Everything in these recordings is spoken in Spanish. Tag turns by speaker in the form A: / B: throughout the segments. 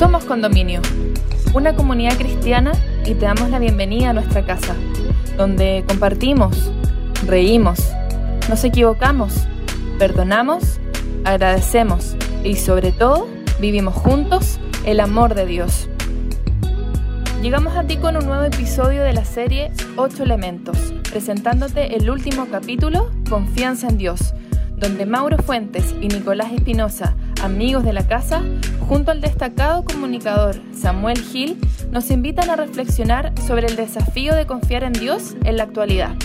A: Somos Condominio, una comunidad cristiana y te damos la bienvenida a nuestra casa, donde compartimos, reímos, nos equivocamos, perdonamos, agradecemos y sobre todo vivimos juntos el amor de Dios. Llegamos a ti con un nuevo episodio de la serie 8 Elementos, presentándote el último capítulo, Confianza en Dios, donde Mauro Fuentes y Nicolás Espinosa, amigos de la casa, junto al destacado comunicador Samuel Gil, nos invitan a reflexionar sobre el desafío de confiar en Dios en la actualidad.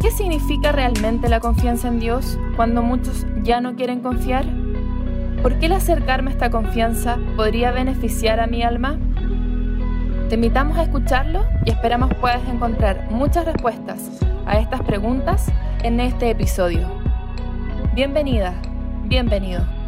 A: ¿Qué significa realmente la confianza en Dios cuando muchos ya no quieren confiar? ¿Por qué el acercarme a esta confianza podría beneficiar a mi alma? Te invitamos a escucharlo y esperamos puedas encontrar muchas respuestas a estas preguntas en este episodio. Bienvenida, bienvenido.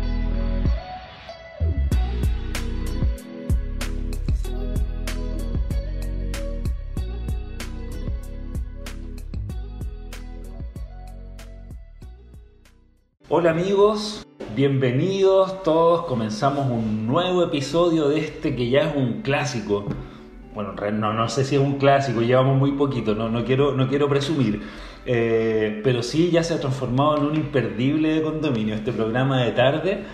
B: Hola amigos, bienvenidos todos. Comenzamos un nuevo episodio de este que ya es un clásico bueno, no, no sé si es un clásico, llevamos muy poquito, no, no, quiero, no quiero presumir, eh, pero sí ya se ha transformado en un imperdible de condominio este programa de tarde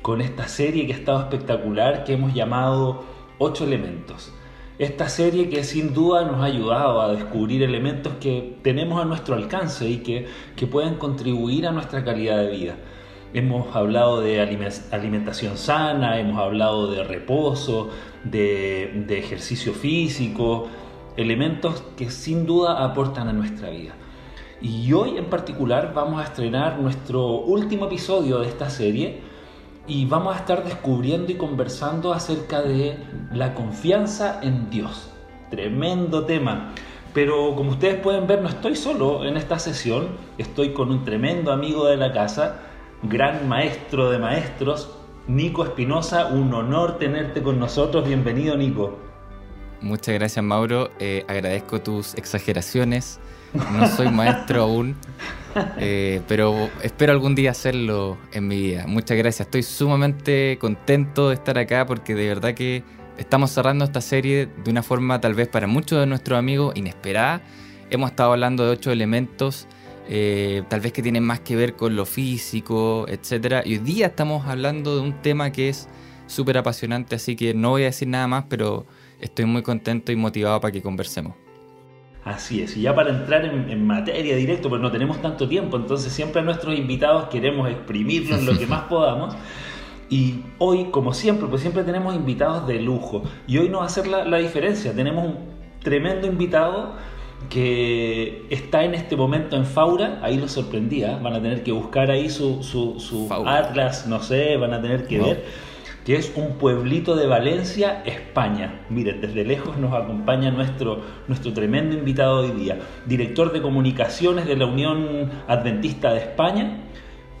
B: con esta serie que ha estado espectacular que hemos llamado Ocho Elementos. Esta serie que sin duda nos ha ayudado a descubrir elementos que tenemos a nuestro alcance y que, que pueden contribuir a nuestra calidad de vida. Hemos hablado de alimentación sana, hemos hablado de reposo, de, ejercicio físico, elementos que sin duda aportan a nuestra vida. Y hoy en particular vamos a estrenar nuestro último episodio de esta serie y vamos a estar descubriendo y conversando acerca de la confianza en Dios. Tremendo tema. Pero como ustedes pueden ver, no estoy solo en esta sesión, estoy con un tremendo amigo de la casa gran maestro de maestros, Nico Espinosa. Un honor tenerte con nosotros. Bienvenido, Nico.
C: Muchas gracias, Mauro. Eh, agradezco tus exageraciones. No soy maestro aún, eh, pero espero algún día hacerlo en mi vida. Muchas gracias. Estoy sumamente contento de estar acá porque de verdad que estamos cerrando esta serie de una forma tal vez para muchos de nuestros amigos inesperada. Hemos estado hablando de ocho elementos eh, tal vez que tienen más que ver con lo físico, etc. Y hoy día estamos hablando de un tema que es súper apasionante, así que no voy a decir nada más, pero estoy muy contento y motivado para que conversemos.
B: Así es, y ya para entrar en, materia directo, pues no tenemos tanto tiempo, entonces siempre a nuestros invitados queremos exprimirlos lo que más podamos. Y hoy, como siempre, pues siempre tenemos invitados de lujo. Y hoy no va a ser la, la diferencia. Tenemos un tremendo invitado que está en este momento en Faura, ahí lo sorprendía, van a tener que buscar ahí su, su, atlas, no sé, van a tener que ver, es un pueblito de Valencia, España. Miren, desde lejos nos acompaña nuestro, nuestro tremendo invitado hoy día, director de comunicaciones de la Unión Adventista de España.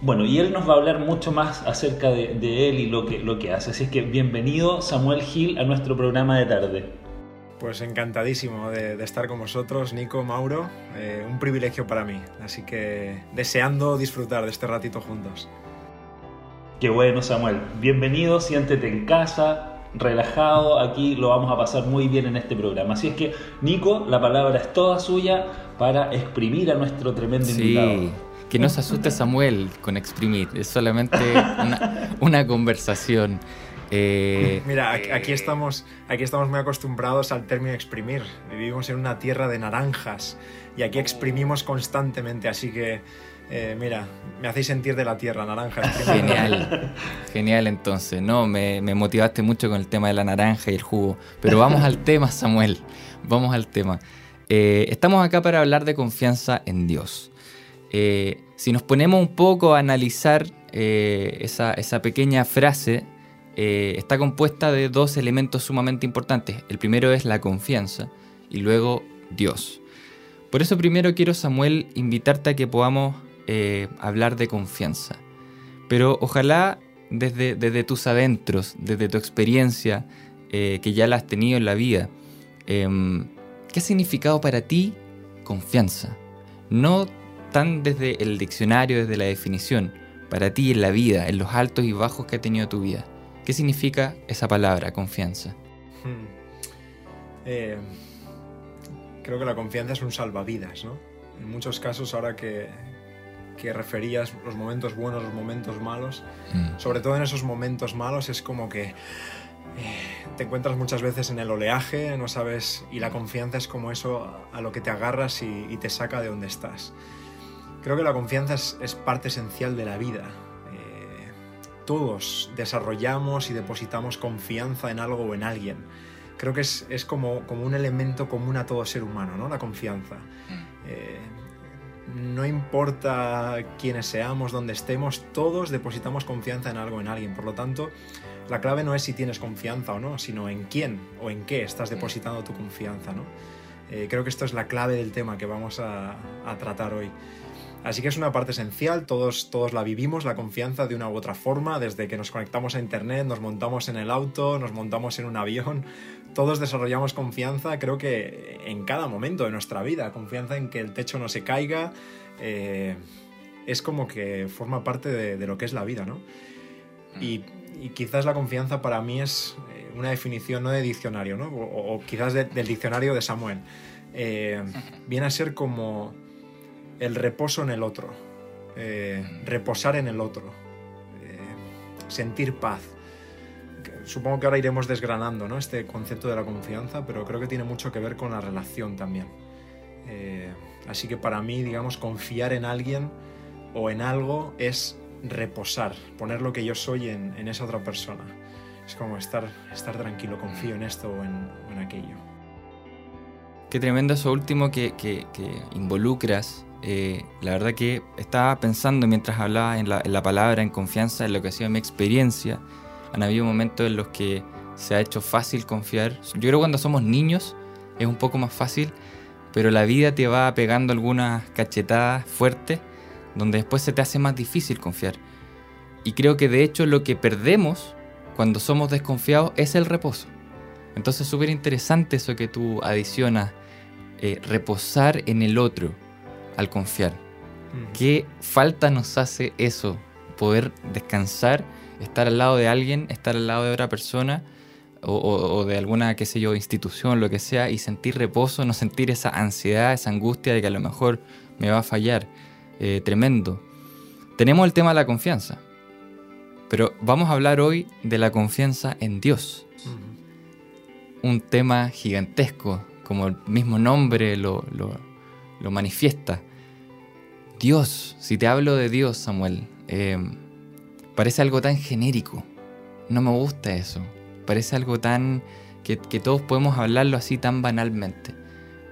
B: Bueno, y él nos va a hablar mucho más acerca de, de él y lo que, lo que hace. Así es que bienvenido Samuel Gil a nuestro programa de tarde.
D: Pues encantadísimo de, estar con vosotros, Nico, Mauro. Eh, un privilegio para mí. Así que deseando disfrutar de este ratito juntos.
B: Qué bueno, Samuel. Bienvenido, siéntete en casa, relajado. Aquí lo vamos a pasar muy bien en este programa. Así es que, Nico, la palabra es toda suya para exprimir a nuestro tremendo
C: sí. Que no se asuste Samuel con exprimir, es solamente una, una conversación.
D: Eh, Mira, aquí, estamos, aquí estamos muy acostumbrados al término exprimir. Vivimos en una tierra de naranjas y aquí exprimimos constantemente, así que eh, mira, me hacéis sentir de la tierra, naranja.
C: Genial, genial entonces. No, me, motivaste mucho con el tema de la naranja y el jugo. Pero vamos al tema, Samuel. Vamos al tema. Eh, estamos acá para hablar de confianza en Dios. si nos ponemos un poco a analizar esa, pequeña frase, eh, está compuesta de dos elementos sumamente importantes. El primero es la confianza y luego Dios. Por eso primero quiero, Samuel, invitarte a que podamos eh, hablar de confianza. Pero ojalá desde, desde, tus adentros, desde tu experiencia, eh, que ya la has tenido en la vida, em, ¿qué ha significado para ti confianza? No tan desde el diccionario, desde la definición, para ti en la vida, en los altos y bajos que ha tenido tu vida. ¿Qué ¿Qué significa esa palabra, confianza? Hmm.
D: Eh, creo que la confianza es un salvavidas, ¿no? En muchos casos, ahora que, que referías los momentos buenos, los momentos malos, mm. sobre todo en esos momentos malos es como que eh, te encuentras muchas veces en el oleaje, no sabes, y la confianza es como eso a lo que te agarras y, te saca de donde estás. Creo que la confianza es, parte esencial de la vida. Eh, todos desarrollamos y depositamos confianza en algo o en alguien. Creo que es, es como, como, un elemento común a todo ser humano, ¿no? La confianza. Mm. Eh, no importa quiénes seamos, dónde estemos, todos depositamos confianza en algo, en alguien. Por lo tanto, la clave no es si tienes confianza o no, sino en quién o en qué estás depositando tu confianza. ¿no? Eh, creo que esto es la clave del tema que vamos a, tratar hoy. Así que es una parte esencial, todos, todos la vivimos, la confianza de una u otra forma, desde que nos conectamos a Internet, nos montamos en el auto, nos montamos en un avión, todos desarrollamos confianza, creo que en cada momento de nuestra vida, confianza en que el techo no se caiga, eh, es como que forma parte de, lo que es la vida, ¿no? Mm. Y, quizás la confianza para mí es eh, una definición no de diccionario, ¿no? O, quizás del diccionario de Samuel. Eh, viene a ser como el reposo en el otro, mm. reposar en el otro, sentir paz supongo que ahora iremos desgranando ¿no? este concepto de la confianza, pero creo que tiene mucho que ver con la relación también. Eh, así que para mí, digamos, confiar en alguien o en algo es reposar, poner lo que yo soy en, esa otra persona. Es como estar, estar tranquilo, confío en esto o en, aquello.
C: Qué tremendo eso último que, involucras. Eh, la verdad que estaba pensando mientras hablaba en la, en la palabra, en confianza, en lo que ha sido mi experiencia han habido momentos en los que se ha hecho fácil confiar. Yo creo que cuando somos niños es un poco más fácil, pero la vida te va pegando algunas cachetadas fuertes donde después se te hace más difícil confiar. Y creo que de hecho lo que perdemos cuando somos desconfiados es el reposo. Entonces es súper interesante eso que tú adicionas, eh, reposar en el otro al confiar. Mm. ¿Qué falta nos hace eso? Poder descansar estar al lado de alguien, estar al lado de otra persona o, de alguna, qué sé yo, institución, lo que sea, y sentir reposo, no sentir esa ansiedad, esa angustia de que a lo mejor me va a fallar. Eh, tremendo. Tenemos el tema de la confianza, pero vamos a hablar hoy de la confianza en Dios. Un tema gigantesco, como el mismo nombre lo, manifiesta. Dios, si te hablo de Dios, Samuel, eh, parece algo tan genérico. No me gusta eso. Parece algo tan que, todos podemos hablarlo así tan banalmente.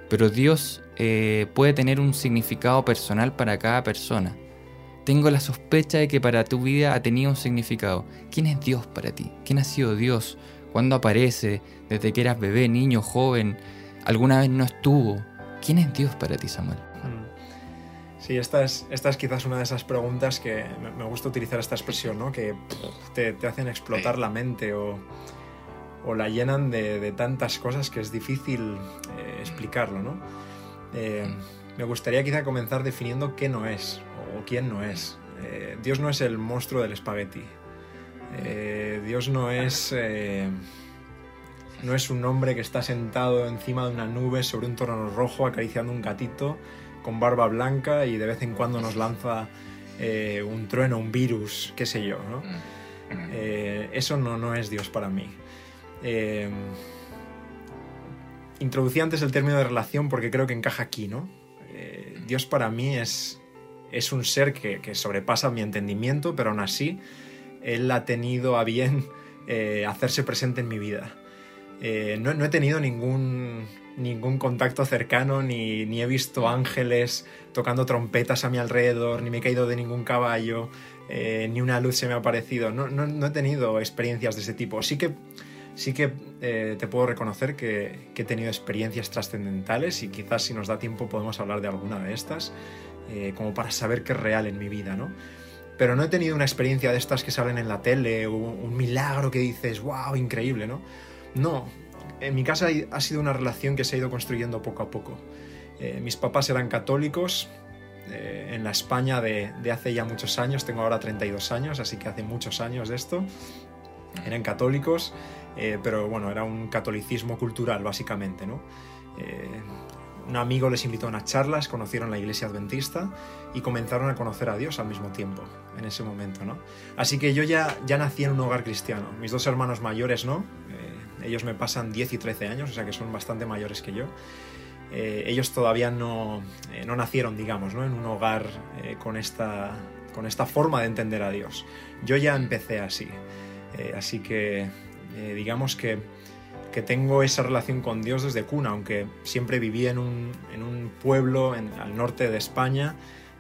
C: Pero Dios eh, puede tener un significado personal para cada persona. Tengo la sospecha de que para tu vida ha tenido un significado. ¿Quién es Dios para ti? ¿Quién ha sido Dios? ¿Cuándo aparece? ¿Desde que eras bebé, niño, joven? ¿Alguna vez no estuvo? ¿Quién es Dios para ti, Samuel?
D: Sí, esta es, esta es quizás una de esas preguntas que me, gusta utilizar esta expresión, ¿no? Que te, te hacen explotar la mente o, o la llenan de, de, tantas cosas que es difícil eh, explicarlo, ¿no? Eh, me gustaría quizá comenzar definiendo qué no es o quién no es. Eh, Dios no es el monstruo del espagueti. Dios no es no es un hombre que está sentado encima de una nube sobre un trono rojo acariciando un gatito con barba blanca y de vez en cuando nos lanza eh, un trueno, un virus, qué sé yo. ¿no? Mm. Eh, eso no, no es Dios para mí. Eh, introducí antes el término de relación porque creo que encaja aquí, ¿no? Dios para mí es, es un ser que, que, sobrepasa mi entendimiento, pero aún así Él ha tenido a bien hacerse presente en mi vida. no, no, he tenido ningún ningún contacto cercano, ni, he visto ángeles tocando trompetas a mi alrededor, ni me he caído de ningún caballo, eh, ni una luz se me ha aparecido. No, he tenido experiencias de ese tipo. Sí que, sí que eh, te puedo reconocer que, he tenido experiencias trascendentales y quizás si nos da tiempo podemos hablar de alguna de estas, eh, como para saber que es real en mi vida, ¿no? Pero no he tenido una experiencia de estas que salen en la tele, o un milagro que dices, wow, increíble, ¿no? No, en mi casa ha sido una relación que se ha ido construyendo poco a poco. Eh, mis papás eran católicos eh, en la España de, hace ya muchos años, tengo ahora 32 años, así que hace muchos años de esto. Eran católicos, eh, pero bueno, era un catolicismo cultural básicamente, ¿no? Un amigo les invitó a unas charlas, conocieron la iglesia adventista y comenzaron a conocer a Dios al mismo tiempo, en ese momento, ¿no? Así que yo ya, ya nací en un hogar cristiano. Mis dos hermanos mayores, ¿no? Eh, ellos me pasan 10 y 13 años, o sea que son bastante mayores que yo. Eh, ellos todavía no, eh, no, nacieron, digamos, ¿no? en un hogar con, esta, con esta forma de entender a Dios. Yo ya empecé así. así que digamos que que tengo esa relación con Dios desde cuna, aunque siempre viví en un, en un pueblo al norte de España,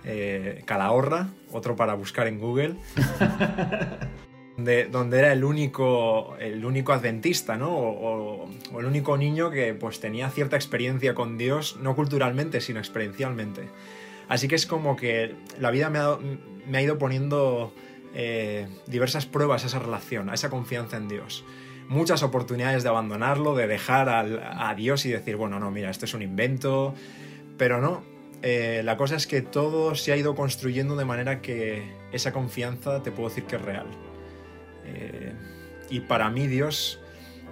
D: eh, Calahorra, otro para buscar en Google, donde, donde, era el único, el único adventista, ¿no? O, el único niño que pues tenía cierta experiencia con Dios, no culturalmente, sino experiencialmente. Así que es como que la vida me ha, ido poniendo eh, diversas pruebas a esa relación, a esa confianza en Dios muchas oportunidades de abandonarlo, de dejar a Dios y decir, bueno, no, mira, esto es un invento, pero no. Eh, la cosa es que todo se ha ido construyendo de manera que esa confianza te puedo decir que es real. Eh, y para mí Dios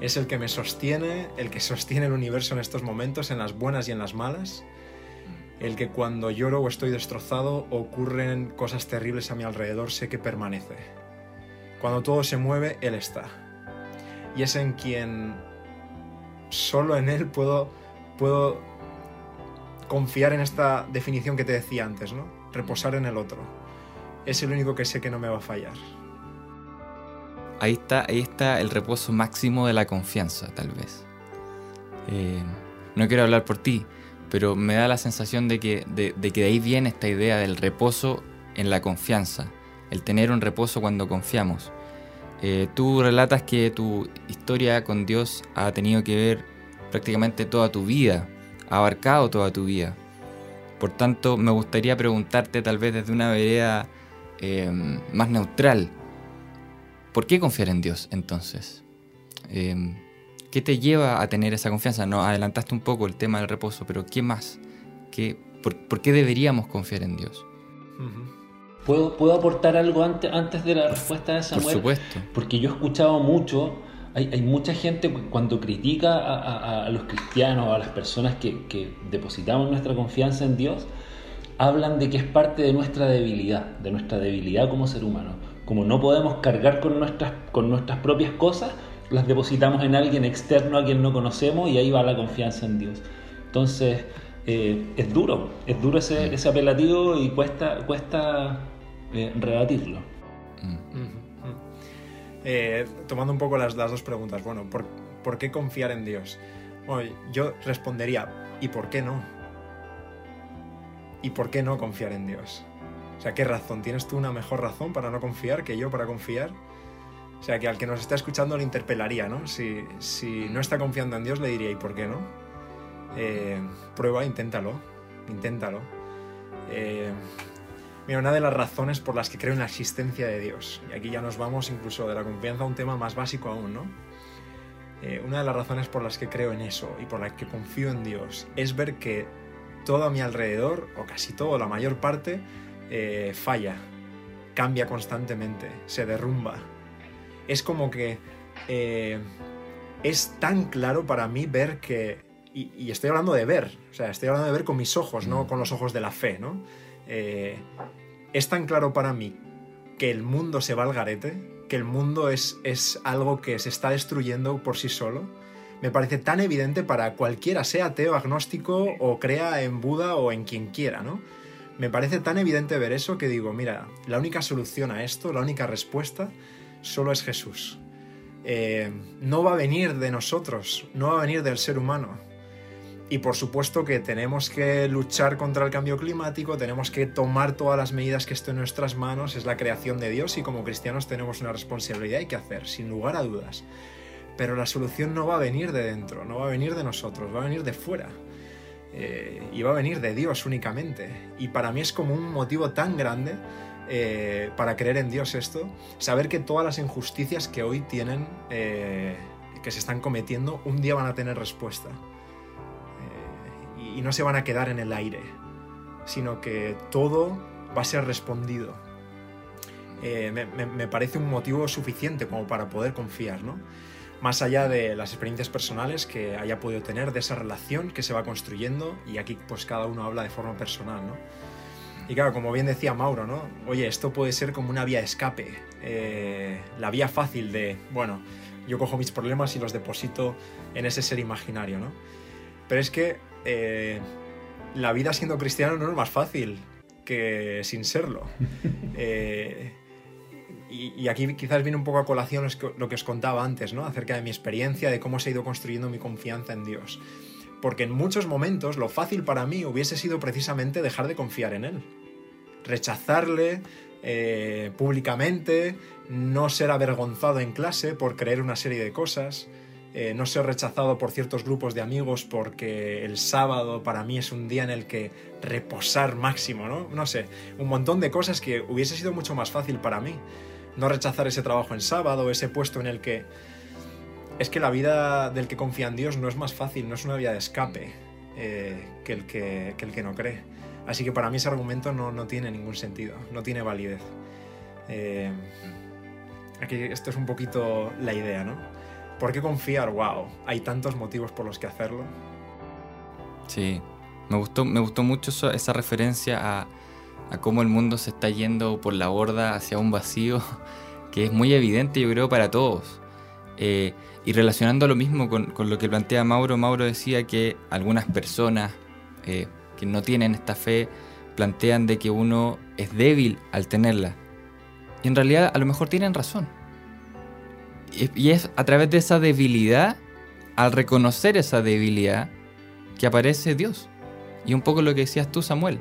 D: es el que me sostiene, el que sostiene el universo en estos momentos, en las buenas y en las malas. El que cuando lloro o estoy destrozado ocurren cosas terribles a mi alrededor, sé que permanece. Cuando todo se mueve, Él está y es en quien solo en él puedo, puedo confiar en esta definición que te decía antes, ¿no? Reposar en el otro. Es el único que sé que no me va a fallar.
C: Ahí está, ahí está el reposo máximo de la confianza, tal vez. Eh, no quiero hablar por ti, pero me da la sensación de que de, que de ahí viene esta idea del reposo en la confianza, el tener un reposo cuando confiamos. Eh, tú relatas que tu historia con Dios ha tenido que ver prácticamente toda tu vida, ha abarcado toda tu vida. Por tanto, me gustaría preguntarte tal vez desde una vereda eh, más neutral, ¿por qué confiar en Dios entonces? Eh, ¿Qué te lleva a tener esa confianza? No, adelantaste un poco el tema del reposo, pero ¿qué más? ¿Qué, por, qué deberíamos confiar en Dios?
B: ¿Puedo, ¿Puedo aportar algo antes, antes de la respuesta de Samuel?
C: Por supuesto.
B: Porque yo he escuchado mucho, hay, hay mucha gente cuando critica a, a, los cristianos, a las personas que, que, depositamos nuestra confianza en Dios, hablan de que es parte de nuestra debilidad, de nuestra debilidad como ser humano. Como no podemos cargar con nuestras, con nuestras propias cosas, las depositamos en alguien externo a quien no conocemos y ahí va la confianza en Dios. Entonces, eh, es duro, es duro ese, ese apelativo y cuesta, cuesta eh, rebatirlo.
D: Eh, tomando un poco las, las, dos preguntas, bueno, ¿por, ¿por qué confiar en Dios? Bueno, yo respondería, ¿y por qué no? ¿Y por qué no confiar en Dios? O sea, ¿qué razón? ¿Tienes tú una mejor razón para no confiar que yo para confiar? O sea, que al que nos está escuchando le interpelaría, ¿no? Si, si no está confiando en Dios, le diría, ¿y por qué no? Eh, prueba, inténtalo, inténtalo. Eh, Mira, una de las razones por las que creo en la existencia de Dios, y aquí ya nos vamos incluso de la confianza a un tema más básico aún, ¿no? Eh, una de las razones por las que creo en eso y por las que confío en Dios es ver que todo a mi alrededor, o casi todo, la mayor parte, eh, falla, cambia constantemente, se derrumba. Es como que eh, es tan claro para mí ver que, y, y, estoy hablando de ver, o sea, estoy hablando de ver con mis ojos, no mm. con los ojos de la fe, ¿no? Eh, es tan claro para mí que el mundo se va al garete, que el mundo es, es algo que se está destruyendo por sí solo, me parece tan evidente para cualquiera, sea ateo, agnóstico o crea en Buda o en quien quiera, ¿no? Me parece tan evidente ver eso que digo, mira, la única solución a esto, la única respuesta, solo es Jesús. Eh, no va a venir de nosotros, no va a venir del ser humano, y por supuesto que tenemos que luchar contra el cambio climático, tenemos que tomar todas las medidas que estén en nuestras manos, es la creación de Dios y como cristianos tenemos una responsabilidad y que hacer, sin lugar a dudas. Pero la solución no va a venir de dentro, no va a venir de nosotros, va a venir de fuera. Eh, va a venir de Dios únicamente. Y para mí es como un motivo tan grande eh, para creer en Dios esto, saber que todas las injusticias que hoy tienen, eh, que se están cometiendo, un día van a tener respuesta y no se van a quedar en el aire, sino que todo va a ser respondido. eh, me, parece un motivo suficiente como para poder confiar, ¿no? Más allá de las experiencias personales que haya podido tener, de esa relación que se va construyendo, y aquí pues cada uno habla de forma personal, ¿no? Y claro, como bien decía Mauro, ¿no? Oye, esto puede ser como una vía de escape, eh, la vía fácil de, bueno, yo cojo mis problemas y los deposito en ese ser imaginario, ¿no? Pero es que eh, la vida siendo cristiano no es más fácil que sin serlo. Eh, y, aquí quizás viene un poco a colación lo que os contaba antes, ¿no? Acerca de mi experiencia, de cómo se ha ido construyendo mi confianza en Dios. Porque en muchos momentos lo fácil para mí hubiese sido precisamente dejar de confiar en Él. Rechazarle eh, públicamente, no ser avergonzado en clase por creer una serie de cosas, eh, no ser rechazado por ciertos grupos de amigos porque el sábado para mí es un día en el que reposar máximo, ¿no? No sé, un montón de cosas que hubiese sido mucho más fácil para mí. No rechazar ese trabajo en sábado, ese puesto en el que... Es que la vida del que confía en Dios no es más fácil, no es una vía de escape eh, que, el que, el que no cree. Así que para mí ese argumento no, no tiene ningún sentido, no tiene validez. Eh, aquí esto es un poquito la idea, ¿no? ¿Por qué confiar? ¡Wow! Hay tantos motivos por los que hacerlo.
C: Sí, me gustó, me gustó mucho esa referencia a, cómo el mundo se está yendo por la borda hacia un vacío que es muy evidente, yo creo, para todos. Eh, y relacionando lo mismo con, lo que plantea Mauro, Mauro decía que algunas personas eh, que no tienen esta fe plantean de que uno es débil al tenerla. Y en realidad a lo mejor tienen razón. Y es a través de esa debilidad, al reconocer esa debilidad, que aparece Dios. Y un poco lo que decías tú, Samuel.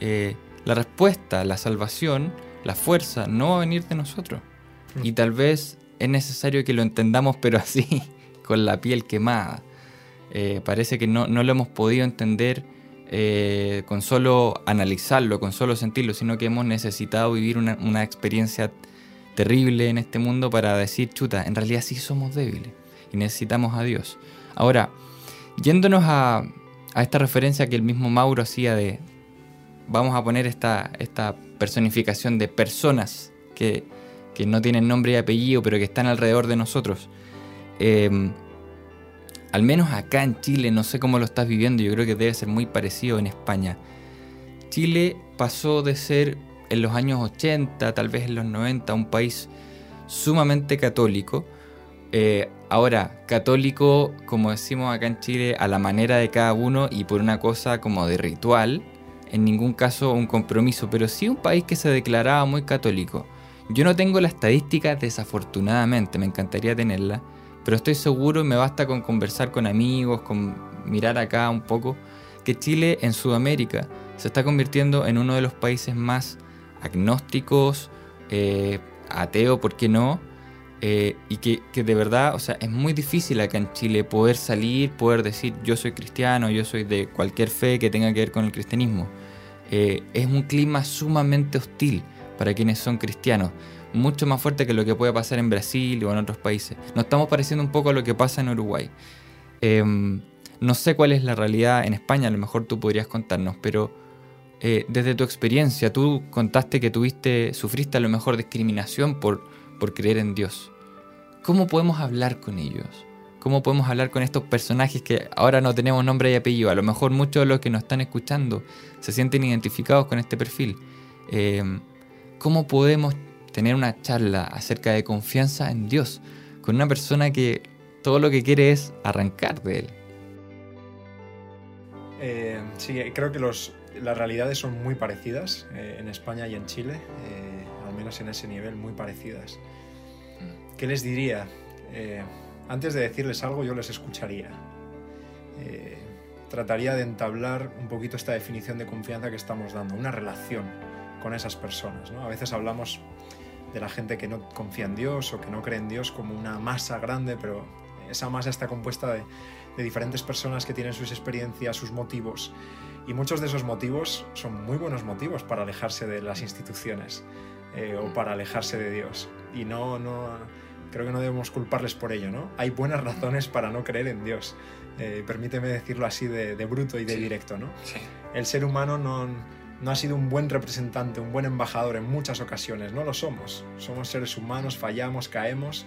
C: Eh, la respuesta, la salvación, la fuerza, no va a venir de nosotros. Y tal vez es necesario que lo entendamos, pero así, con la piel quemada. Eh, parece que no, lo hemos podido entender eh, con solo analizarlo, con solo sentirlo, sino que hemos necesitado vivir una, una experiencia terrible en este mundo para decir, chuta, en realidad sí somos débiles y necesitamos a Dios. Ahora, yéndonos a, esta referencia que el mismo Mauro hacía de, vamos a poner esta, esta personificación de personas que, no tienen nombre y apellido, pero que están alrededor de nosotros. Em, al menos acá en Chile, no sé cómo lo estás viviendo, yo creo que debe ser muy parecido en España. Chile pasó de ser en los años 80, tal vez en los 90, un país sumamente católico. Eh, ahora, católico, como decimos acá en Chile, a la manera de cada uno y por una cosa como de ritual, en ningún caso un compromiso, pero sí un país que se declaraba muy católico. Yo no tengo la estadística, desafortunadamente, me encantaría tenerla, pero estoy seguro y me basta con conversar con amigos, con mirar acá un poco, que Chile en Sudamérica se está convirtiendo en uno de los países más agnósticos, eh, ateo, ¿por qué no? Eh, y que, de verdad, o sea, es muy difícil acá en Chile poder salir, poder decir yo soy cristiano, yo soy de cualquier fe que tenga que ver con el cristianismo. Eh, es un clima sumamente hostil para quienes son cristianos, mucho más fuerte que lo que puede pasar en Brasil o en otros países. Nos estamos pareciendo un poco a lo que pasa en Uruguay. Em, no sé cuál es la realidad en España, a lo mejor tú podrías contarnos, pero eh, desde tu experiencia, tú contaste que tuviste, sufriste a lo mejor discriminación por, por creer en Dios. ¿Cómo podemos hablar con ellos? ¿Cómo podemos hablar con estos personajes que ahora no tenemos nombre y apellido? A lo mejor muchos de los que nos están escuchando se sienten identificados con este perfil. Em, ¿Cómo podemos tener una charla acerca de confianza en Dios con una persona que todo lo que quiere es arrancar de él?
D: Eh, sí, creo que los, las realidades son muy parecidas eh, en España y en Chile, eh, al menos en ese nivel, muy parecidas. Mm. ¿Qué les diría? Eh, antes de decirles algo, yo les escucharía. trataría de entablar un poquito esta definición de confianza que estamos dando, una relación con esas personas. A veces hablamos de la gente que no confía en Dios o que no cree en Dios como una masa grande, pero esa masa está compuesta de, de diferentes personas que tienen sus experiencias, sus motivos y muchos de esos motivos son muy buenos motivos para alejarse de las instituciones eh, o para alejarse de Dios. Y no, no, creo que no debemos culparles por ello, ¿no? Hay buenas razones para no creer en Dios. Eh, permíteme decirlo así de, bruto y de directo, ¿no? El ser humano no, no ha sido un buen representante, un buen embajador en muchas ocasiones, no lo somos. Somos seres humanos, fallamos, caemos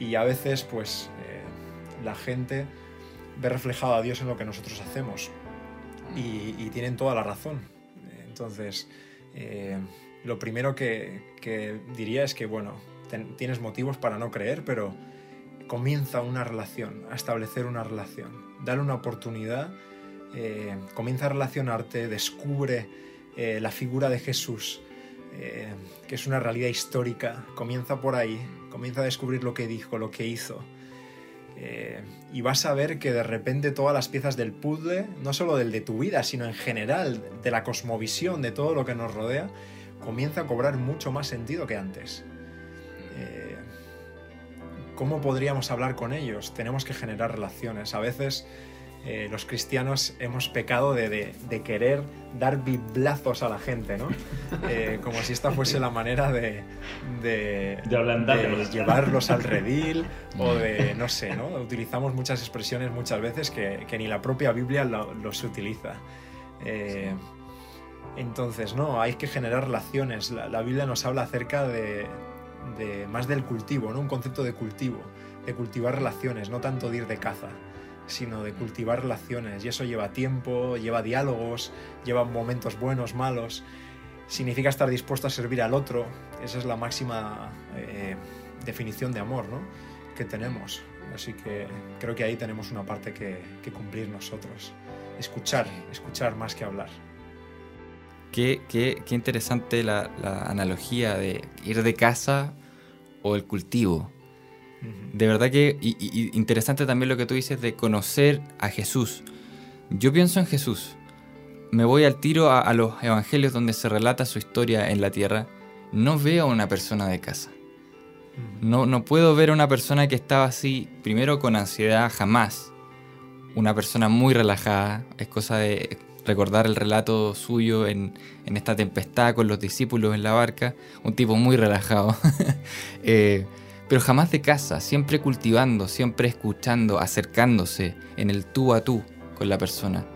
D: y a veces pues eh, la gente ve reflejado a Dios en lo que nosotros hacemos y, tienen toda la razón. Entonces, eh, lo primero que, diría es que, bueno, tienes motivos para no creer, pero comienza una relación, a establecer una relación, dale una oportunidad, eh, comienza a relacionarte, descubre eh, la figura de Jesús, eh, que es una realidad histórica, comienza por ahí, comienza a descubrir lo que dijo, lo que hizo. y vas a ver que de repente todas las piezas del puzzle, no solo del de tu vida, sino en general, de la cosmovisión, de todo lo que nos rodea, comienza a cobrar mucho más sentido que antes. ¿Cómo podríamos hablar con ellos? Tenemos que generar relaciones. A veces eh, los cristianos hemos pecado de, querer dar biblazos a la gente, ¿no? Eh, como si esta fuese la manera de, de, llevarlos al redil o de, no sé, ¿no? Utilizamos muchas expresiones muchas veces que, ni la propia Biblia los utiliza. Eh, entonces, no, hay que generar relaciones. La, Biblia nos habla acerca de, de, más del cultivo, ¿no? Un concepto de cultivo, de cultivar relaciones, no tanto de ir de caza sino de cultivar relaciones. Y eso lleva tiempo, lleva diálogos, lleva momentos buenos, malos. Significa estar dispuesto a servir al otro. Esa es la máxima eh, definición de amor ¿no? que tenemos. Así que creo que ahí tenemos una parte que, cumplir nosotros. Escuchar, escuchar más que hablar.
C: Qué, qué, qué interesante la, la analogía de ir de casa o el cultivo. De verdad que interesante también lo que tú dices de conocer a Jesús. Yo pienso en Jesús. Me voy al tiro a, los evangelios donde se relata su historia en la tierra. No veo a una persona de casa. No, no puedo ver a una persona que estaba así, primero con ansiedad, jamás. Una persona muy relajada. Es cosa de recordar el relato suyo en, en esta tempestad con los discípulos en la barca. Un tipo muy relajado. eh, pero jamás de casa, siempre cultivando, siempre escuchando, acercándose en el tú a tú con la persona.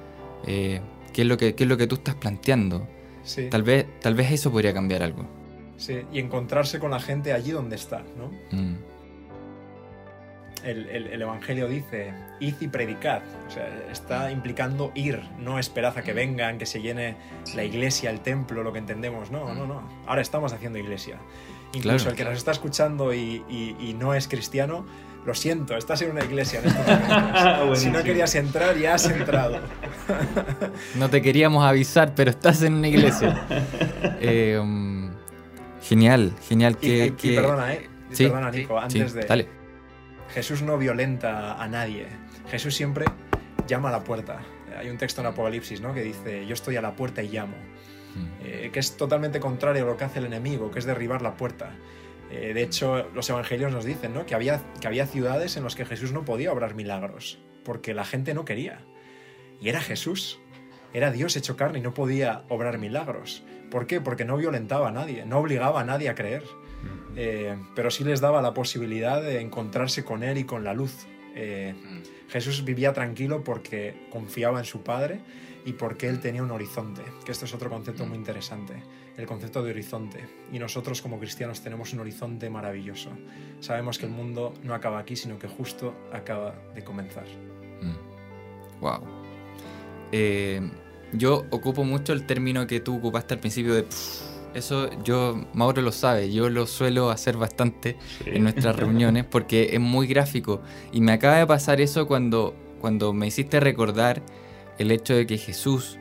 C: Eh, ¿qué, es lo que, es lo que tú estás planteando? Tal, vez, tal vez eso podría cambiar algo.
D: Sí, y encontrarse con la gente allí donde está, ¿no? Mm. El, Evangelio dice, id y predicad. O sea, está implicando ir, no esperad a que vengan, que se llene la iglesia, el templo, lo que entendemos. No, no, no. Ahora estamos haciendo iglesia. Incluso el que nos está escuchando y, no es cristiano, lo siento, estás en una iglesia en este si no querías entrar, ya has entrado.
C: no te queríamos avisar, pero estás en una iglesia. Eh, um, genial, genial. Que,
D: perdona, ¿eh? perdona, Nico, antes de... Dale. Jesús no violenta a nadie. Jesús siempre llama a la puerta. Hay un texto en Apocalipsis ¿no? que dice, yo estoy a la puerta y llamo. Eh, que es totalmente contrario a lo que hace el enemigo, que es derribar la puerta. Eh, de hecho, los evangelios nos dicen ¿no? que, había, que había ciudades en las que Jesús no podía obrar milagros, porque la gente no quería. Y era Jesús, era Dios hecho carne y no podía obrar milagros. ¿Por qué? Porque no violentaba a nadie, no obligaba a nadie a creer, eh, pero sí les daba la posibilidad de encontrarse con Él y con la luz. Jesús vivía tranquilo porque confiaba en su Padre y porque él tenía un horizonte, que esto es otro concepto muy interesante, el concepto de horizonte. Y nosotros como cristianos tenemos un horizonte maravilloso. Sabemos que el mundo no acaba aquí, sino que justo acaba de comenzar.
C: Wow. Mm. Eh, yo ocupo mucho el término que tú ocupaste al principio de... eso yo, Mauro lo sabe, yo lo suelo hacer bastante en nuestras reuniones porque es muy gráfico. Y me acaba de pasar eso cuando, cuando me hiciste recordar el hecho de que Jesús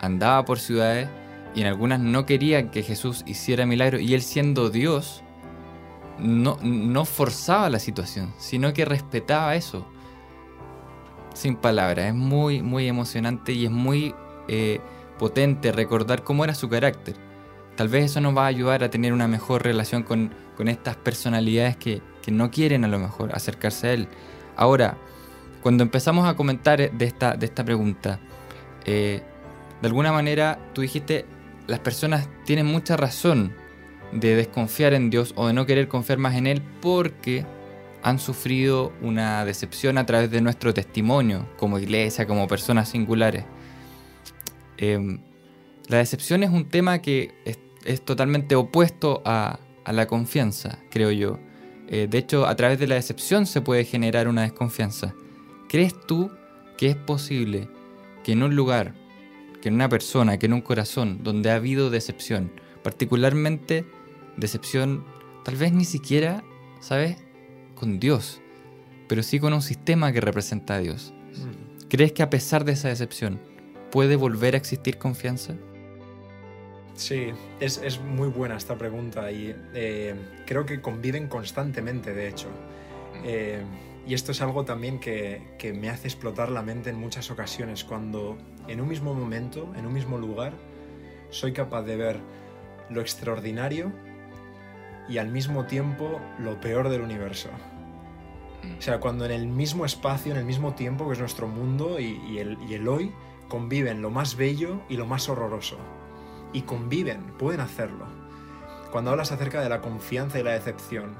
C: andaba por ciudades y en algunas no querían que Jesús hiciera milagros y él siendo Dios no, no forzaba la situación, sino que respetaba eso. Sin palabras, es muy, muy emocionante y es muy eh, potente recordar cómo era su carácter. Tal vez eso nos va a ayudar a tener una mejor relación con, estas personalidades que, que no quieren a lo mejor acercarse a Él. Ahora, cuando empezamos a comentar de esta, de esta pregunta, eh, de alguna manera tú dijiste, las personas tienen mucha razón de desconfiar en Dios o de no querer confiar más en Él porque han sufrido una decepción a través de nuestro testimonio como iglesia, como personas singulares. Em, La decepción es un tema que es, totalmente opuesto a, la confianza, creo yo. Eh, de hecho, a través de la decepción se puede generar una desconfianza. ¿Crees tú que es posible que en un lugar, que en una persona, que en un corazón donde ha habido decepción, particularmente decepción tal vez ni siquiera, ¿sabes? Con Dios, pero sí con un sistema que representa a Dios. ¿Crees que a pesar de esa decepción puede volver a existir confianza?
D: Sí, es, muy buena esta pregunta y eh, creo que conviven constantemente, de hecho. Eh, y esto es algo también que, que, me hace explotar la mente en muchas ocasiones, cuando en un mismo momento, en un mismo lugar, soy capaz de ver lo extraordinario y al mismo tiempo lo peor del universo. O sea, cuando en el mismo espacio, en el mismo tiempo que es nuestro mundo y, el, y el hoy, conviven lo más bello y lo más horroroso. Y conviven, pueden hacerlo. Cuando hablas acerca de la confianza y la decepción,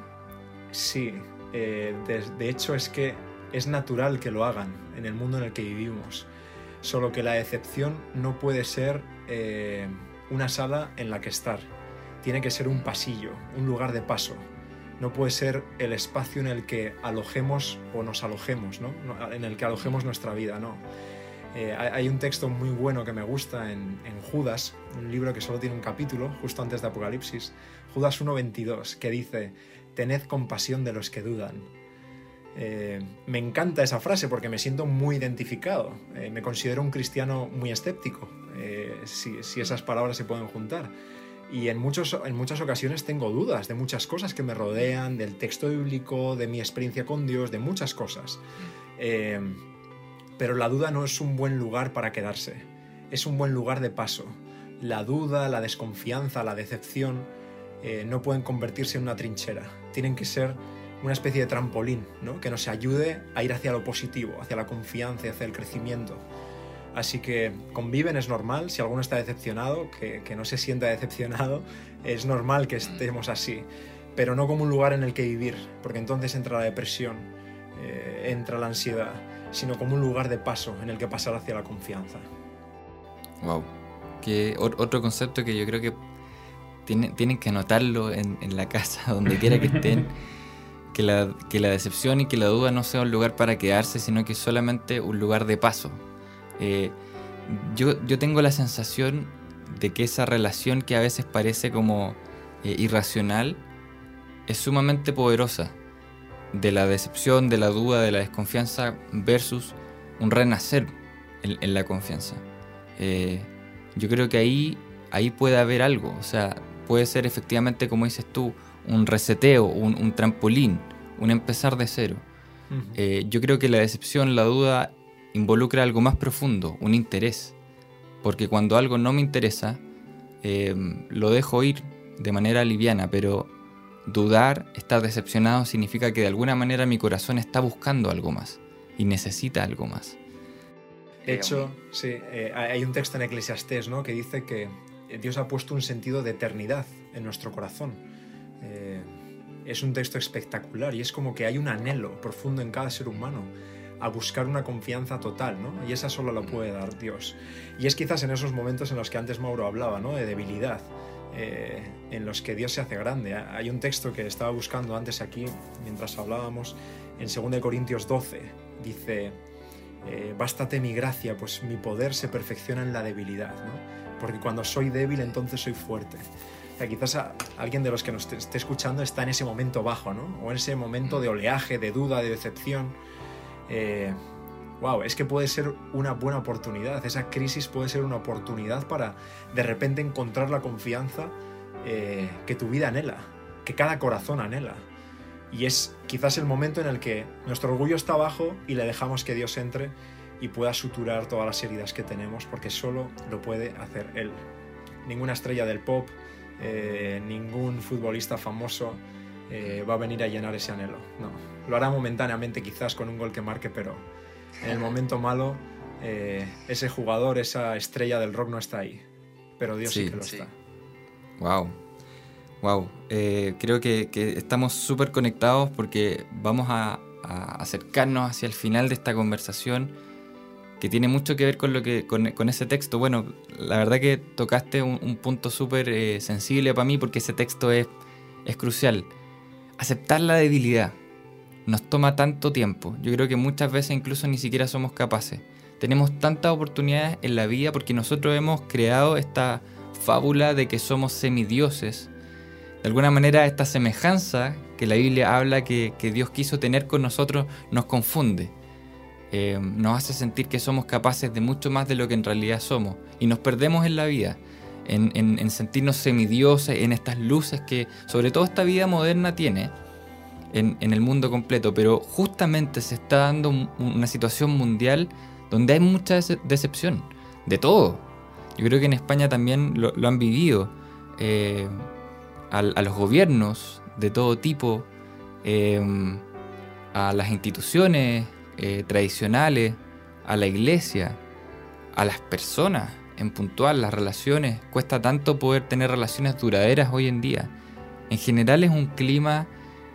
D: sí, eh, de, hecho es que es natural que lo hagan en el mundo en el que vivimos. Solo que la decepción no puede ser eh, una sala en la que estar. Tiene que ser un pasillo, un lugar de paso, no puede ser el espacio en el que alojemos o nos alojemos, ¿no? en el que alojemos nuestra vida, no. Eh, hay un texto muy bueno que me gusta en, Judas, un libro que solo tiene un capítulo, justo antes de Apocalipsis, Judas 1.22, que dice, tened compasión de los que dudan. Eh, me encanta esa frase porque me siento muy identificado. Eh, me considero un cristiano muy escéptico, si, si esas palabras se pueden juntar y en, muchos, en muchas ocasiones tengo dudas de muchas cosas que me rodean, del texto bíblico, de mi experiencia con Dios, de muchas cosas. Eh, pero la duda no es un buen lugar para quedarse, es un buen lugar de paso. La duda, la desconfianza, la decepción eh, no pueden convertirse en una trinchera, tienen que ser una especie de trampolín ¿no? que nos ayude a ir hacia lo positivo, hacia la confianza, hacia el crecimiento. Así que conviven, es normal. Si alguno está decepcionado, que, no se sienta decepcionado, es normal que estemos así. Pero no como un lugar en el que vivir, porque entonces entra la depresión, eh, entra la ansiedad, sino como un lugar de paso en el que pasar hacia la confianza.
C: Wow. Que otro concepto que yo creo que tienen, que anotarlo en, la casa, donde quiera que estén. Que la, que la decepción y que la duda no sea un lugar para quedarse, sino que solamente un lugar de paso, eh, yo, yo, tengo la sensación de que esa relación que a veces parece como eh, irracional es sumamente poderosa. De la decepción, de la duda, de la desconfianza versus un renacer en, la confianza. Eh, yo creo que ahí, ahí puede haber algo. O sea, puede ser efectivamente, como dices tú, un reseteo, un, trampolín, un empezar de cero. yo creo que la decepción, la duda involucra algo más profundo, un interés. Porque cuando algo no me interesa, em, lo dejo ir de manera liviana, pero dudar, estar decepcionado, significa que de alguna manera mi corazón está buscando algo más y necesita algo más.
D: De hecho, sí, eh, hay un texto en Eclesiastés ¿no? que dice que Dios ha puesto un sentido de eternidad en nuestro corazón. Eh, es un texto espectacular y es como que hay un anhelo profundo en cada ser humano a buscar una confianza total, ¿no? Y esa solo la puede dar Dios. Y es quizás en esos momentos en los que antes Mauro hablaba, ¿no? De debilidad, eh, en los que Dios se hace grande. Hay un texto que estaba buscando antes aquí, mientras hablábamos, en 2 Corintios 12, dice, eh, bástate mi gracia, pues mi poder se perfecciona en la debilidad, ¿no? Porque cuando soy débil, entonces soy fuerte. O sea, quizás alguien de los que nos esté escuchando está en ese momento bajo, ¿no? O en ese momento de oleaje, de duda, de decepción wow, es que puede ser una buena oportunidad. Esa crisis puede ser una oportunidad para de repente encontrar la confianza eh, que tu vida anhela, que cada corazón anhela. Y es quizás el momento en el que nuestro orgullo está abajo y le dejamos que Dios entre y pueda suturar todas las heridas que tenemos, porque solo lo puede hacer Él. Ninguna estrella del pop, eh, ningún futbolista famoso, eh, va a venir a llenar ese anhelo. No, lo hará momentáneamente quizás con un gol que marque, pero en el momento malo eh, ese jugador, esa estrella del rock no está ahí. Pero Dios sí, que lo está.
C: Wow. Wow. Eh, creo que, estamos súper conectados porque vamos a, acercarnos hacia el final de esta conversación que tiene mucho que ver con, lo que, con, ese texto. Bueno, la verdad que tocaste un, punto súper eh, sensible para mí porque ese texto es, es crucial. Aceptar la debilidad nos toma tanto tiempo. Yo creo que muchas veces incluso ni siquiera somos capaces. Tenemos tantas oportunidades en la vida porque nosotros hemos creado esta fábula de que somos semidioses. De alguna manera esta semejanza que la Biblia habla que, Dios quiso tener con nosotros nos confunde. Eh, nos hace sentir que somos capaces de mucho más de lo que en realidad somos. Y nos perdemos en la vida, en, sentirnos semidioses, en estas luces que sobre todo esta vida moderna tiene en, el mundo completo. Pero justamente se está dando una situación mundial donde hay mucha decepción, de todo. Yo creo que en España también lo, han vivido. Eh, a, los gobiernos de todo tipo, em, a las instituciones eh, tradicionales, a la iglesia, a las personas en puntual, las relaciones. Cuesta tanto poder tener relaciones duraderas hoy en día. En general es un clima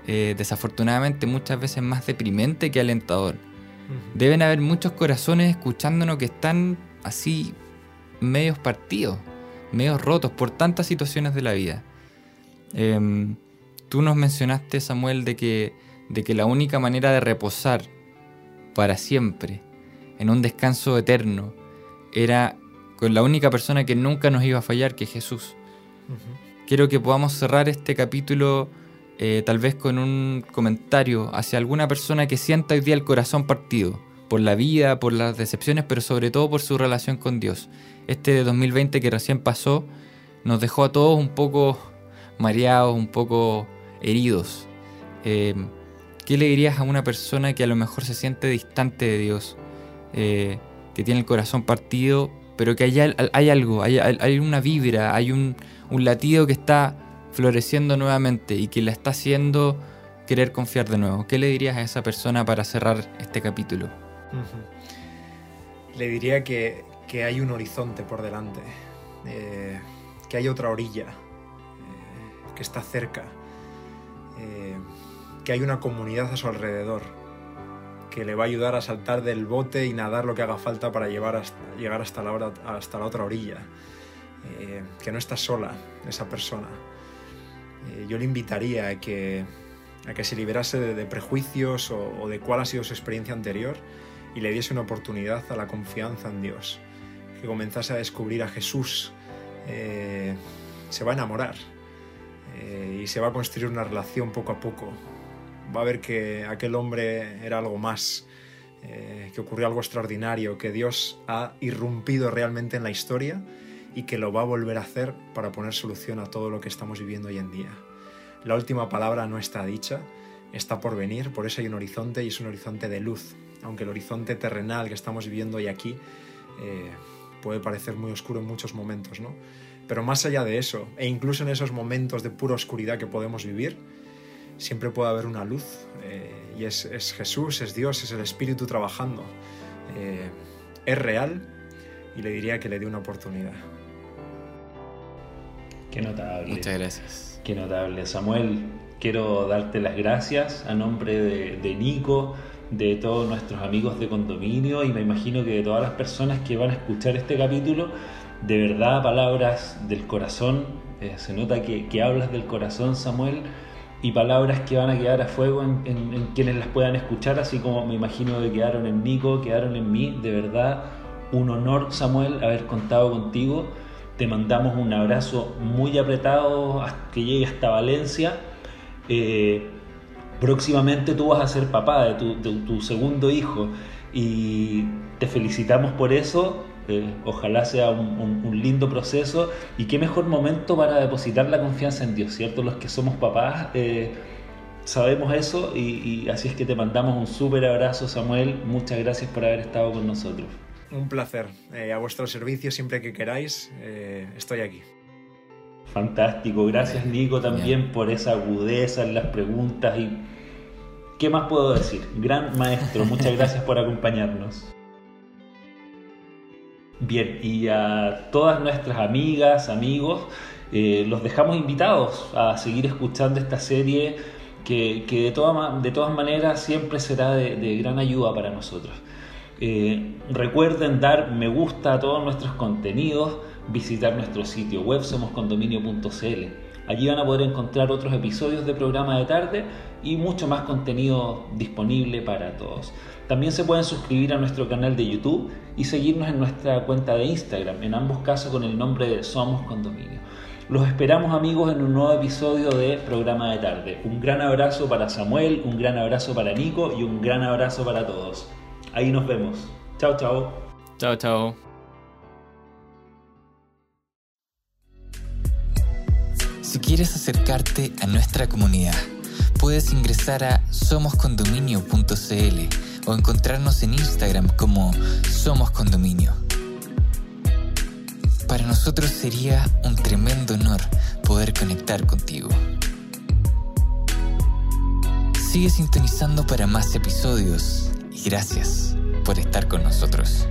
C: eh, desafortunadamente muchas veces más deprimente que alentador. Deben haber muchos corazones escuchándonos que están así medios partidos, medios rotos por tantas situaciones de la vida. Em, tú nos mencionaste, Samuel, de que, de que la única manera de reposar para siempre, en un descanso eterno, era con la única persona que nunca nos iba a fallar, que es Jesús. Quiero que podamos cerrar este capítulo eh, tal vez con un comentario hacia alguna persona que sienta hoy día el corazón partido por la vida, por las decepciones, pero sobre todo por su relación con Dios. Este 2020 que recién pasó nos dejó a todos un poco mareados, un poco heridos. Eh, ¿Qué le dirías a una persona que a lo mejor se siente distante de Dios, eh, que tiene el corazón partido, pero que hay, hay algo, hay, una vibra, hay un, latido que está floreciendo nuevamente y que la está haciendo querer confiar de nuevo? ¿Qué le dirías a esa persona para cerrar este capítulo?
D: Le diría que, que, hay un horizonte por delante, eh, que hay otra orilla, que está cerca, eh, que hay una comunidad a su alrededor, que le va a ayudar a saltar del bote y nadar lo que haga falta para llevar llegar hasta la, hasta la otra orilla, eh, que no está sola esa persona. Eh, yo le invitaría a que, a que se liberase de, prejuicios o, de cuál ha sido su experiencia anterior y le diese una oportunidad a la confianza en Dios, que comenzase a descubrir a Jesús, se va a enamorar, eh, y se va a construir una relación poco a poco. Va a ver que aquel hombre era algo más, eh, que ocurrió algo extraordinario, que Dios ha irrumpido realmente en la historia y que lo va a volver a hacer para poner solución a todo lo que estamos viviendo hoy en día. La última palabra no está dicha, está por venir, por eso hay un horizonte y es un horizonte de luz, aunque el horizonte terrenal que estamos viviendo hoy aquí eh, puede parecer muy oscuro en muchos momentos, ¿no? Pero más allá de eso, e incluso en esos momentos de pura oscuridad que podemos vivir, siempre puede haber una luz. Eh, y es, Jesús, es Dios, es el Espíritu trabajando. Eh, es real y le diría que le dé una oportunidad.
B: Qué notable.
C: Muchas gracias.
B: Qué notable. Samuel, quiero darte las gracias a nombre de, de Nico, de todos nuestros amigos de condominio y me imagino que de todas las personas que van a escuchar este capítulo de verdad palabras del corazón. Eh, se nota que, hablas del corazón, Samuel, y palabras que van a quedar a fuego en, quienes las puedan escuchar, así como me imagino que quedaron en Nico, quedaron en mí. De verdad, un honor, Samuel, haber contado contigo. Te mandamos un abrazo muy apretado que llegue hasta Valencia. Eh, próximamente tú vas a ser papá de tu, de tu segundo hijo y te felicitamos por eso eh, ojalá sea un, lindo proceso y qué mejor momento para depositar la confianza en Dios, ¿cierto? Los que somos papás eh, sabemos eso y, así es que te mandamos un súper abrazo Samuel, muchas gracias por haber estado con nosotros.
D: Un placer, eh, a vuestro servicio siempre que queráis, estoy aquí.
B: Fantástico, gracias Nico también por esa agudeza en las preguntas y ¿qué más puedo decir? Gran maestro, muchas gracias por acompañarnos. Bien, y a todas nuestras amigas, amigos, eh, los dejamos invitados a seguir escuchando esta serie que, de, todas maneras siempre será de, gran ayuda para nosotros. Eh, recuerden dar me gusta a todos nuestros contenidos, visitar nuestro sitio web somoscondominio.cl. Allí van a poder encontrar otros episodios de programa de tarde y mucho más contenido disponible para todos. También se pueden suscribir a nuestro canal de YouTube y seguirnos en nuestra cuenta de Instagram, en ambos casos con el nombre de Somos Condominio. Los esperamos amigos en un nuevo episodio de Programa de Tarde. Un gran abrazo para Samuel, un gran abrazo para Nico y un gran abrazo para todos. Ahí nos vemos. Chao, chao.
E: Chao, chao.
C: Si quieres acercarte a nuestra comunidad, puedes ingresar a somoscondominio.cl o encontrarnos en Instagram como Somos Condominio. Para nosotros sería un tremendo honor poder conectar contigo. Sigue sintonizando para más episodios gracias por estar con nosotros.